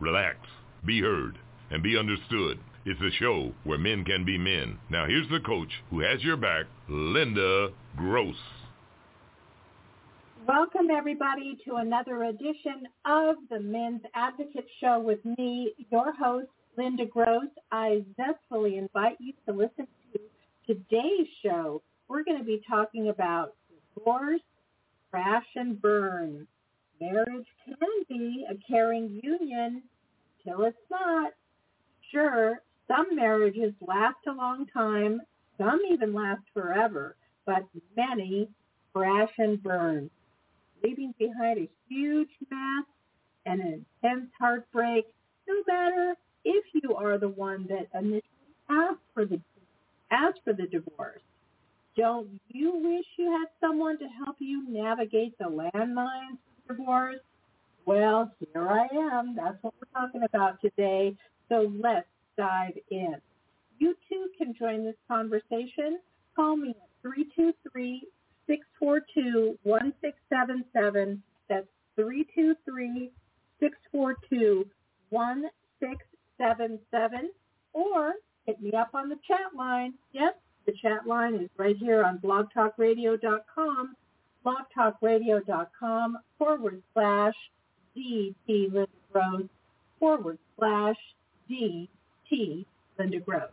Relax, be heard, and be understood. It's a show where men can be men. Now here's the coach who has your back, Linda Gross. Welcome everybody to another edition of the Men's Advocate Show with me, your host, Linda Gross. I zestfully invite you to listen to today's show. We're going to be talking about divorce, crash and burn. Marriage can be a caring union till it's not. Sure, some marriages last a long time, some even last forever, but many crash and burn, leaving behind a huge mess and an intense heartbreak, no matter if you are the one that initially asked for the asked for the divorce. Don't you wish you had someone to help you navigate the landmines of divorce? Well, here I am. That's what we're talking about today. So let's dive in. You too can join this conversation. Call me at 323-642-1677. That's 323-642-1677. Or hit me up on the chat line. Yep, the chat line is right here on blogtalkradio.com, blogtalkradio.com forward slash DT Linda Gross forward slash DT Linda Gross.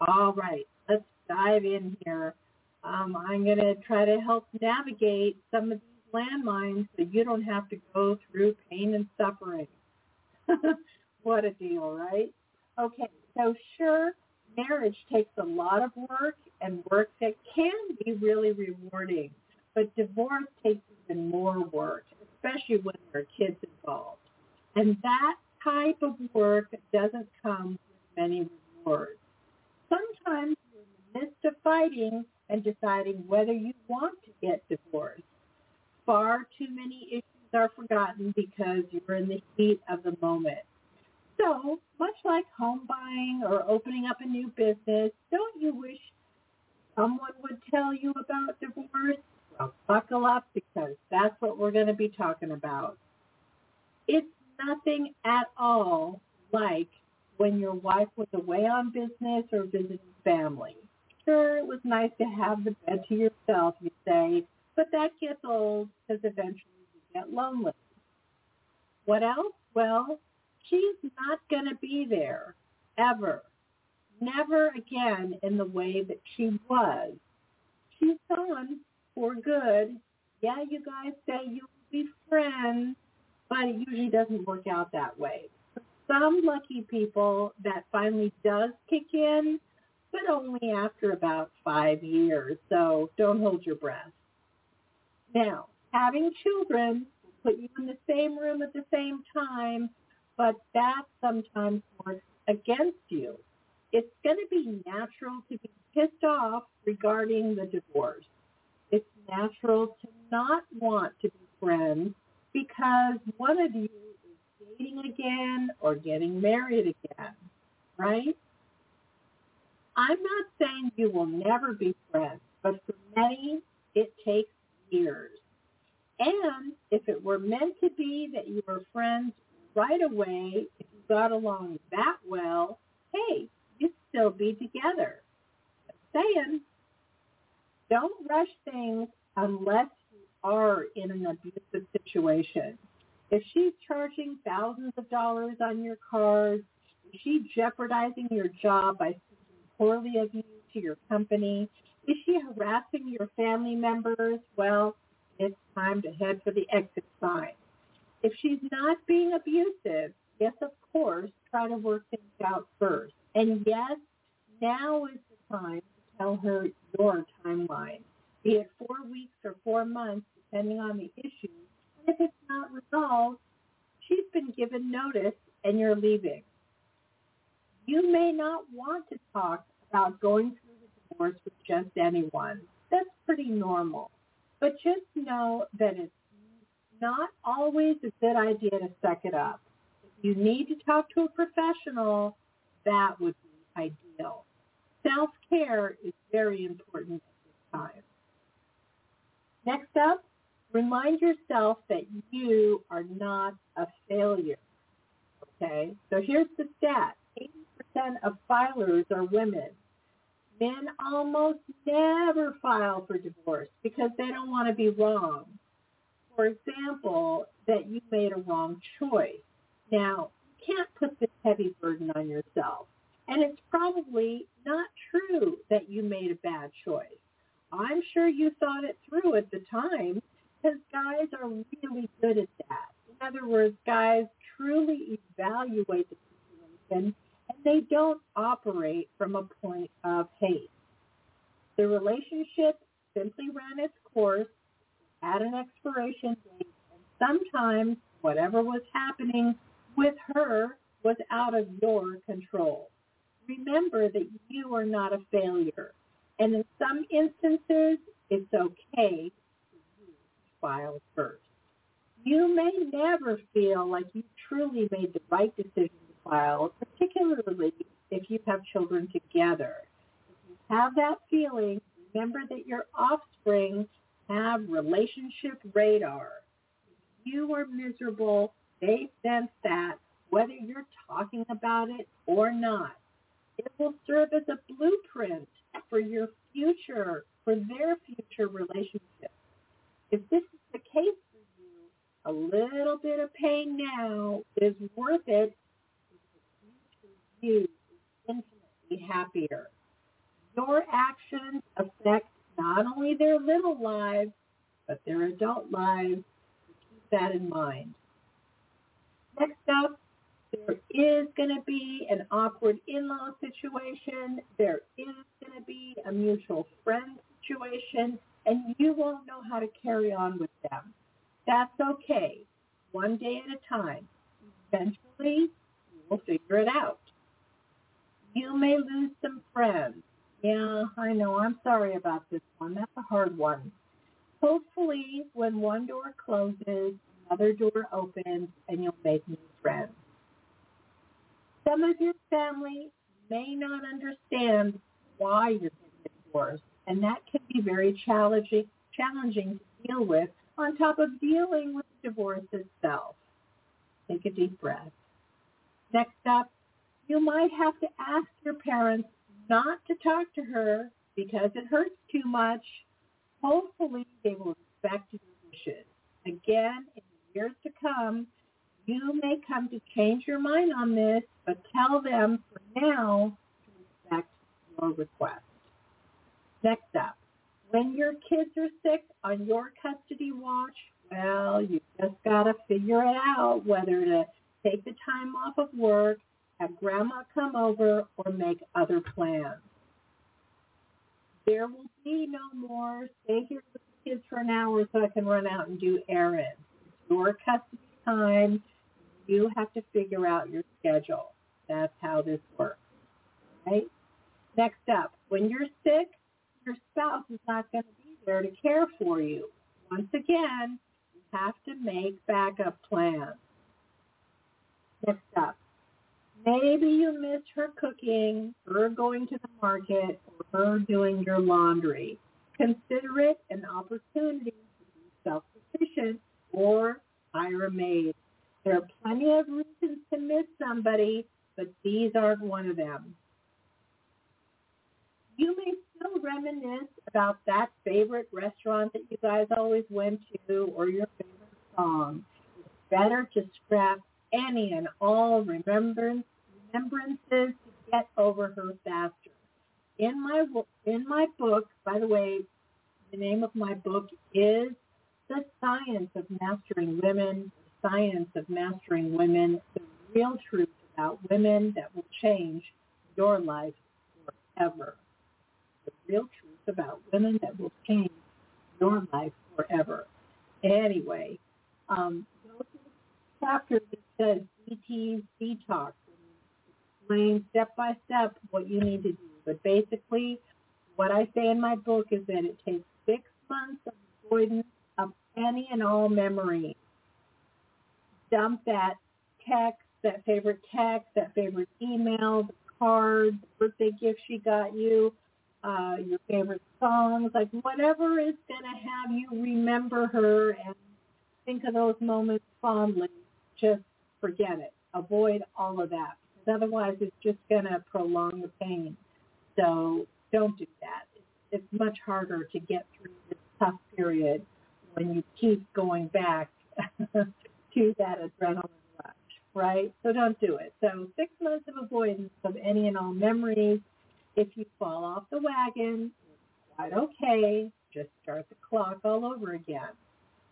All right, let's dive in here. Um, I'm going to try to help navigate some of these landmines so you don't have to go through pain and suffering. what a deal, right? Okay, so sure, marriage takes a lot of work and work that can be really rewarding, but divorce takes even more work, especially when there are kids involved. And that type of work doesn't come with many rewards. Sometimes you're in the midst of fighting and deciding whether you want to get divorced. Far too many issues are forgotten because you're in the heat of the moment. So, much like home buying or opening up a new business, don't you wish someone would tell you about divorce? Well, buckle up because that's what we're going to be talking about. It's nothing at all like when your wife was away on business or visiting family. Sure, it was nice to have the bed to yourself, you say, but that gets old because eventually you get lonely. What else? Well, she's not going to be there ever. Never again in the way that she was. She's gone for good. Yeah, you guys say you'll be friends, but it usually doesn't work out that way. Some lucky people, that finally does kick in, but only after about five years. So don't hold your breath. Now, having children put you in the same room at the same time, but that sometimes works against you. It's going to be natural to be pissed off regarding the divorce. Natural to not want to be friends because one of you is dating again or getting married again, right? I'm not saying you will never be friends, but for many, it takes years. And if it were meant to be that you were friends right away, if you got along that well, hey, you'd still be together. Just saying, don't rush things unless you are in an abusive situation. If she's charging thousands of dollars on your cards, is she jeopardizing your job by speaking poorly of you to your company? Is she harassing your family members? Well, it's time to head for the exit sign. If she's not being abusive, yes, of course, try to work things out first. And yes, now is the time tell her your timeline, be it four weeks or four months, depending on the issue. And if it's not resolved, she's been given notice and you're leaving. You may not want to talk about going through the divorce with just anyone. That's pretty normal. But just know that it's not always a good idea to suck it up. If you need to talk to a professional, that would be ideal. Self-care is very important at this time. Next up, remind yourself that you are not a failure. Okay, so here's the stat. 80% of filers are women. Men almost never file for divorce because they don't want to be wrong. For example, that you made a wrong choice. Now, you can't put this heavy burden on yourself. And it's probably not true that you made a bad choice. I'm sure you thought it through at the time because guys are really good at that. In other words, guys truly evaluate the situation and they don't operate from a point of hate. The relationship simply ran its course, at an expiration date, and sometimes whatever was happening with her was out of your control. Remember that you are not a failure. And in some instances, it's okay to file first. You may never feel like you truly made the right decision to file, particularly if you have children together. If you have that feeling, remember that your offspring have relationship radar. If you are miserable, they sense that whether you're talking about it or not. It will serve as a blueprint for your future, for their future relationship. If this is the case for you, a little bit of pain now is worth it future you is infinitely happier. Your actions affect not only their little lives, but their adult lives. Keep that in mind. Next up, there is going to be an awkward in-law situation. There is going to be a mutual friend situation, and you won't know how to carry on with them. That's okay. One day at a time. Eventually, you will figure it out. You may lose some friends. Yeah, I know. I'm sorry about this one. That's a hard one. Hopefully, when one door closes, another door opens, and you'll make new friends. Some of your family may not understand why you're getting divorced, and that can be very challenging, challenging to deal with on top of dealing with divorce itself. Take a deep breath. Next up, you might have to ask your parents not to talk to her because it hurts too much. Hopefully they will respect your wishes. Again, in the years to come, you may come to change your mind on this, but tell them for now to respect your request. Next up, when your kids are sick on your custody watch, well, you just got to figure it out whether to take the time off of work, have grandma come over, or make other plans. There will be no more stay here with the kids for an hour so I can run out and do errands. It's your custody time you have to figure out your schedule. That's how this works. Right? Next up, when you're sick, your spouse is not going to be there to care for you. Once again, you have to make backup plans. Next up, maybe you miss her cooking, her going to the market, or her doing your laundry. Consider it an opportunity to be self-sufficient or hire a maid. There are plenty of reasons to miss somebody, but these aren't one of them. You may still reminisce about that favorite restaurant that you guys always went to or your favorite song. It's better to scrap any and all remembrance, remembrances to get over her faster. In my in my book, by the way, the name of my book is The Science of Mastering Women, science of mastering women, the real truth about women that will change your life forever. The real truth about women that will change your life forever. Anyway, um, go to the chapter that says DT's detox explain step by step what you need to do. But basically, what I say in my book is that it takes six months of avoidance of any and all memory. Dump that text, that favorite text, that favorite email, the card, birthday gift she got you, uh, your favorite songs, like whatever is going to have you remember her and think of those moments fondly. Just forget it. Avoid all of that because otherwise it's just going to prolong the pain. So don't do that. It's much harder to get through this tough period when you keep going back to that adrenaline rush, right? So don't do it. So six months of avoidance of any and all memories. If you fall off the wagon, it's quite okay. Just start the clock all over again.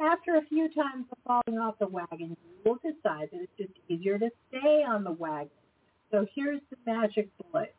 After a few times of falling off the wagon, you will decide that it's just easier to stay on the wagon. So here's the magic bullet.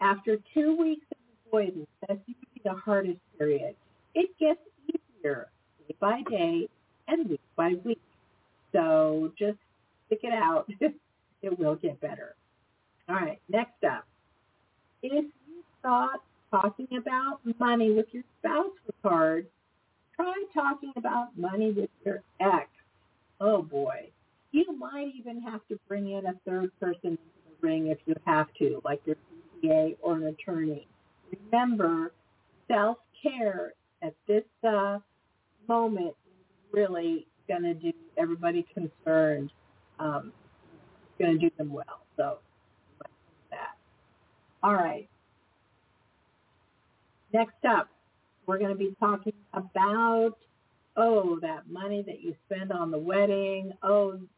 After two weeks of avoidance, that's usually the hardest period. It gets easier day by day and week by week. So just stick it out. it will get better. All right, next up. If you thought talking about money with your spouse was hard, try talking about money with your ex. Oh boy. You might even have to bring in a third person into the ring if you have to, like your CPA or an attorney. Remember, self-care at this uh, moment is really going to do everybody concerned, um, going to do them well. So that. All right. Next up, we're going to be talking about, oh, that money that you spend on the wedding. Oh, you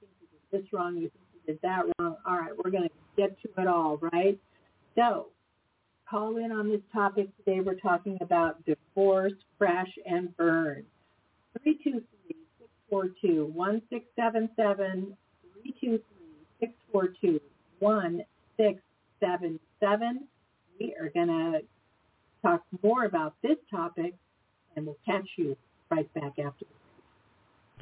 think you did this wrong. You think you did that wrong. All right, we're going to get to it all, right? So call in on this topic today. We're talking about divorce, crash, and burn. 323-642-1677, 323-642-1677. We are going to talk more about this topic, and we'll catch you right back after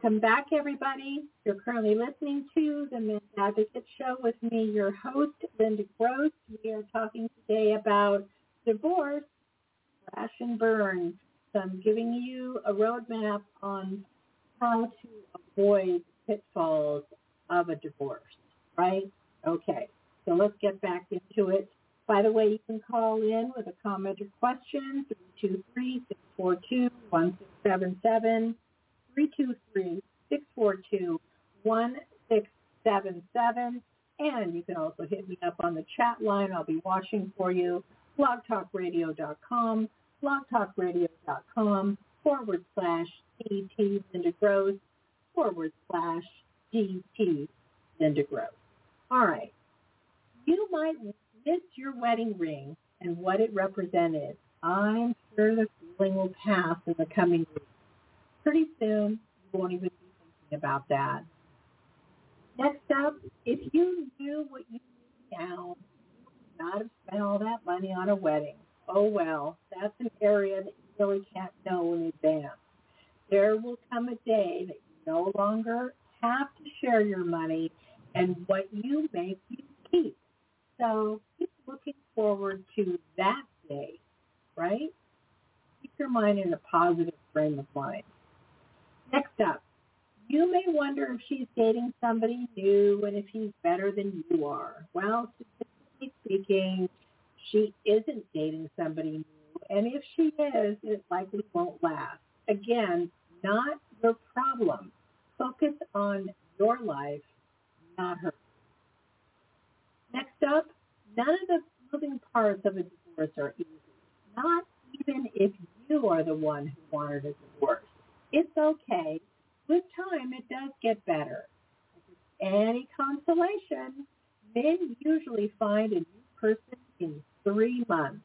Welcome back, everybody. You're currently listening to the Men's Advocate Show with me, your host, Linda Gross. We are talking today about divorce, crash and burn. So I'm giving you a roadmap on how to avoid pitfalls of a divorce, right? Okay, so let's get back into it. By the way, you can call in with a comment or question, 323-642-1677. 323-642-1677. And you can also hit me up on the chat line. I'll be watching for you. blogtalkradio.com, blogtalkradio.com forward slash DT Linda Gross forward slash DT Linda Gross. All right. You might miss your wedding ring and what it represented. I'm sure the feeling will pass in the coming weeks. Pretty soon, you won't even be thinking about that. Next up, if you knew what you knew now, you would not have spent all that money on a wedding. Oh well, that's an area that you really can't know in advance. There will come a day that you no longer have to share your money and what you make you keep. So keep looking forward to that day, right? Keep your mind in a positive frame of mind. Next up, you may wonder if she's dating somebody new and if he's better than you are. Well, statistically speaking, she isn't dating somebody new, and if she is, it likely won't last. Again, not your problem. Focus on your life, not her. Next up, none of the moving parts of a divorce are easy. Not even if you are the one who wanted a divorce. It's okay with time, it does get better. Any consolation, men usually find a new person in three months.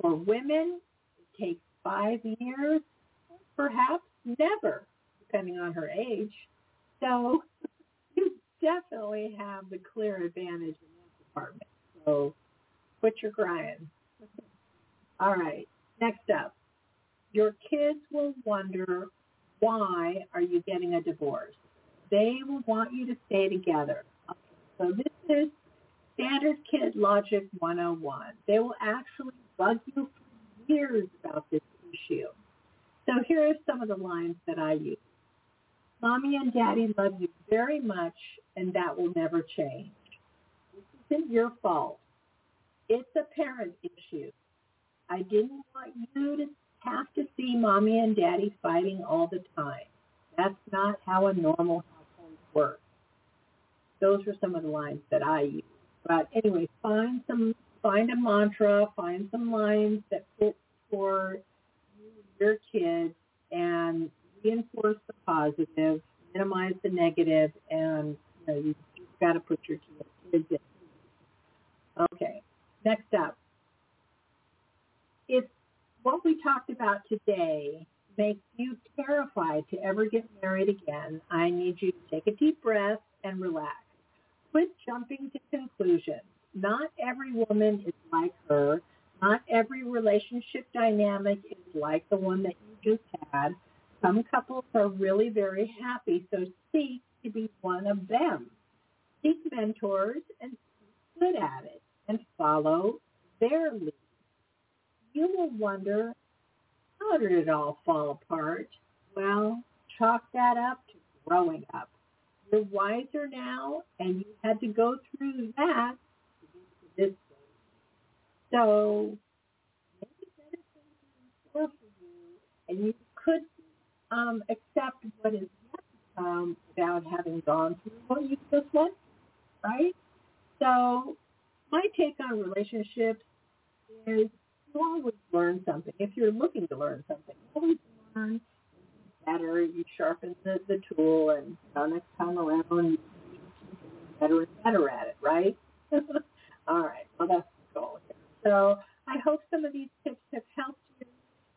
For women, it takes five years, perhaps never, depending on her age. So you definitely have the clear advantage in that department. So quit your crying. All right, next up. Your kids will wonder why are you getting a divorce? They will want you to stay together. So this is standard kid logic 101. They will actually bug you for years about this issue. So here are some of the lines that I use. Mommy and daddy love you very much and that will never change. This isn't your fault. It's a parent issue. I didn't want you to have to see mommy and daddy fighting all the time. That's not how a normal household works. Those are some of the lines that I use. But anyway, find some, find a mantra, find some lines that fit for your kids and reinforce the positive, minimize the negative, and you know, you just got to put your kids in. Okay, next up. If what we talked about today makes you terrified to ever get married again, I need you to take a deep breath and relax. Quit jumping to conclusions. Not every woman is like her. Not every relationship dynamic is like the one that you just had. Some couples are really very happy, so seek to be one of them. Seek mentors and be good at it and follow their lead you will wonder, how did it all fall apart? Well, chalk that up to growing up. You're wiser now, and you had to go through that to get to this. So maybe things in store for you, and you could um, accept what is without having gone through what you just went through, right? So my take on relationships is always learn something. If you're looking to learn something, always learn better. You sharpen the, the tool, and know, next time around, you better and better at it, right? All right. Well, that's the goal. So I hope some of these tips have helped you.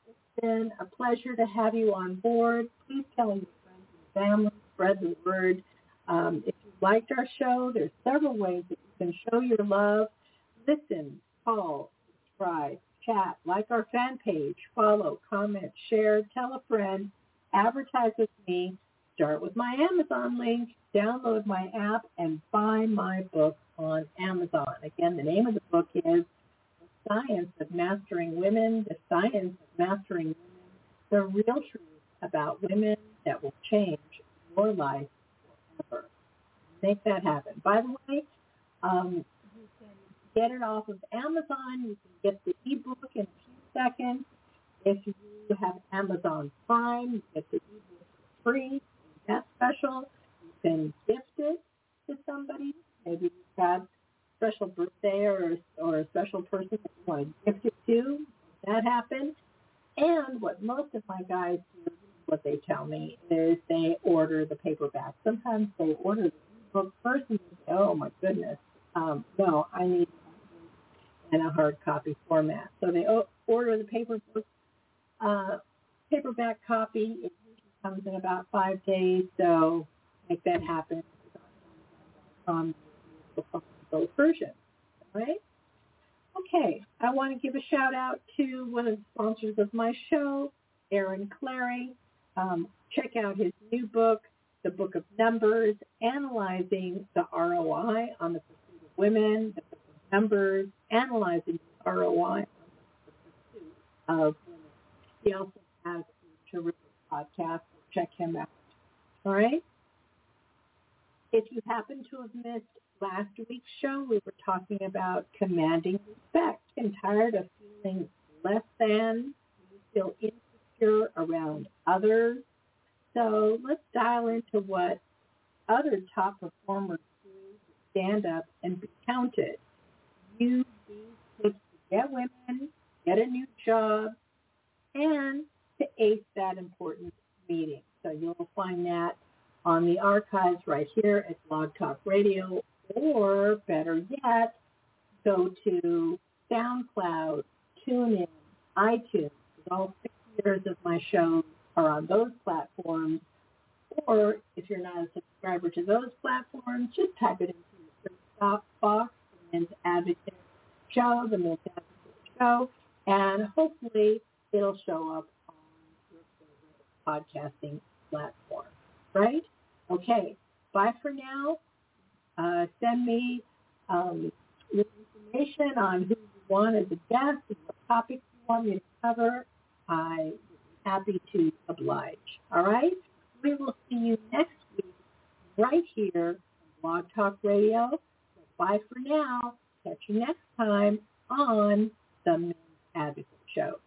It's been a pleasure to have you on board. Please tell your friends and family, spread the word. Um, if you liked our show, there's several ways that you can show your love. Listen, call, subscribe, like our fan page, follow, comment, share, tell a friend, advertise with me, start with my Amazon link, download my app, and buy my book on Amazon. Again, the name of the book is The Science of Mastering Women, The Science of Mastering Women, The Real Truth About Women That Will Change Your Life Forever. Make that happen. By the way, um, get it off of Amazon. You can get the ebook in a few seconds. If you have Amazon Prime, you get the ebook for free. That's special. You can gift it to somebody. Maybe you've got special birthday or or a special person that you want to gift it to, that happen. And what most of my guys do, what they tell me, is they order the paperback. Sometimes they order the book first and say, oh my goodness, um, no, I need in a hard copy format. So they order the paper book, uh, paperback copy. It usually comes in about five days, so make that happen on both versions. All right? Okay, I want to give a shout out to one of the sponsors of my show, Aaron Clarey. Um, check out his new book, The Book of Numbers, Analyzing the ROI on the Pursuit of Women, the Numbers, Analyzing the ROI of uh, He also has a terrific podcast, check him out. All right? If you happen to have missed last week's show, we were talking about commanding respect and tired of feeling less than, you feel insecure around others. So let's dial into what other top performers do to stand up and be counted. Use these tips to get women, get a new job, and to ace that important meeting. So you'll find that on the archives right here at Blog Talk Radio or better yet, go to SoundCloud, TuneIn, iTunes. All six years of my shows are on those platforms. Or if you're not a subscriber to those platforms, just type it into the search box, Advocate Show, the Advocate Show, and hopefully it'll show up on your favorite podcasting platform. Right? Okay. Bye for now. Uh, send me um, information on who you want as a guest and what topics you want me to cover. I happy to oblige. All right? We will see you next week right here on Blog Talk Radio. Bye for now. Catch you next time on the Advocate Show.